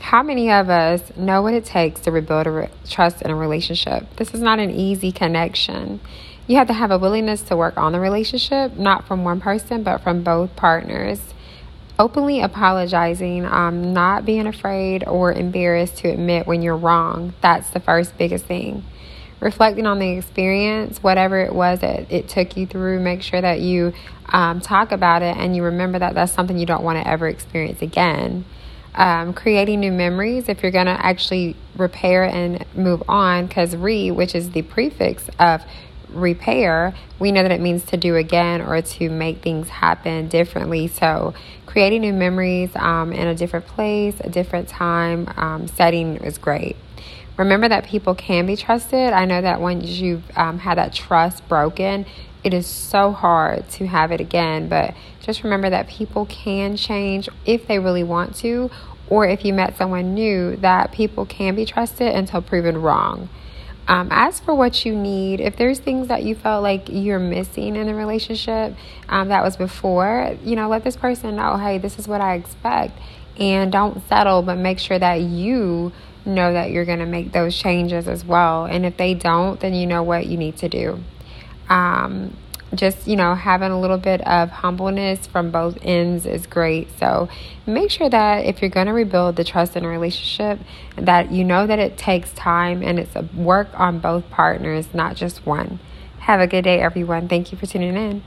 how many of us know what it takes to rebuild a re- trust in a relationship? This is not an easy connection. You have to have a willingness to work on the relationship, not from one person, but from both partners. Openly apologizing, um, not being afraid or embarrassed to admit when you're wrong. That's the first biggest thing. Reflecting on the experience, whatever it was that it took you through, make sure that you um, talk about it and you remember that that's something you don't want to ever experience again um, creating new memories if you're going to actually repair and move on. Because re which is the prefix of repair we know that it means to do again or to make things happen differently. So creating new memories um, in a different place a different time um, setting is great. Remember that people can be trusted. I know that once you've um, had that trust broken it is so hard to have it again, but just remember that people can change if they really want to, or if you met someone new, that people can be trusted until proven wrong. Um, for what you need. If there's things that you felt like you're missing in the relationship um, that was before, you know, let this person know, hey, this is what I expect. And don't settle, but make sure that you know that you're going to make those changes as well. And if they don't, then you know what you need to do um, just you know having a little bit of humbleness from both ends is great. So make sure that if you're going to rebuild the trust in a relationship that you know that it takes time and it's a work on both partners not just one. Have a good day everyone. Thank you for tuning in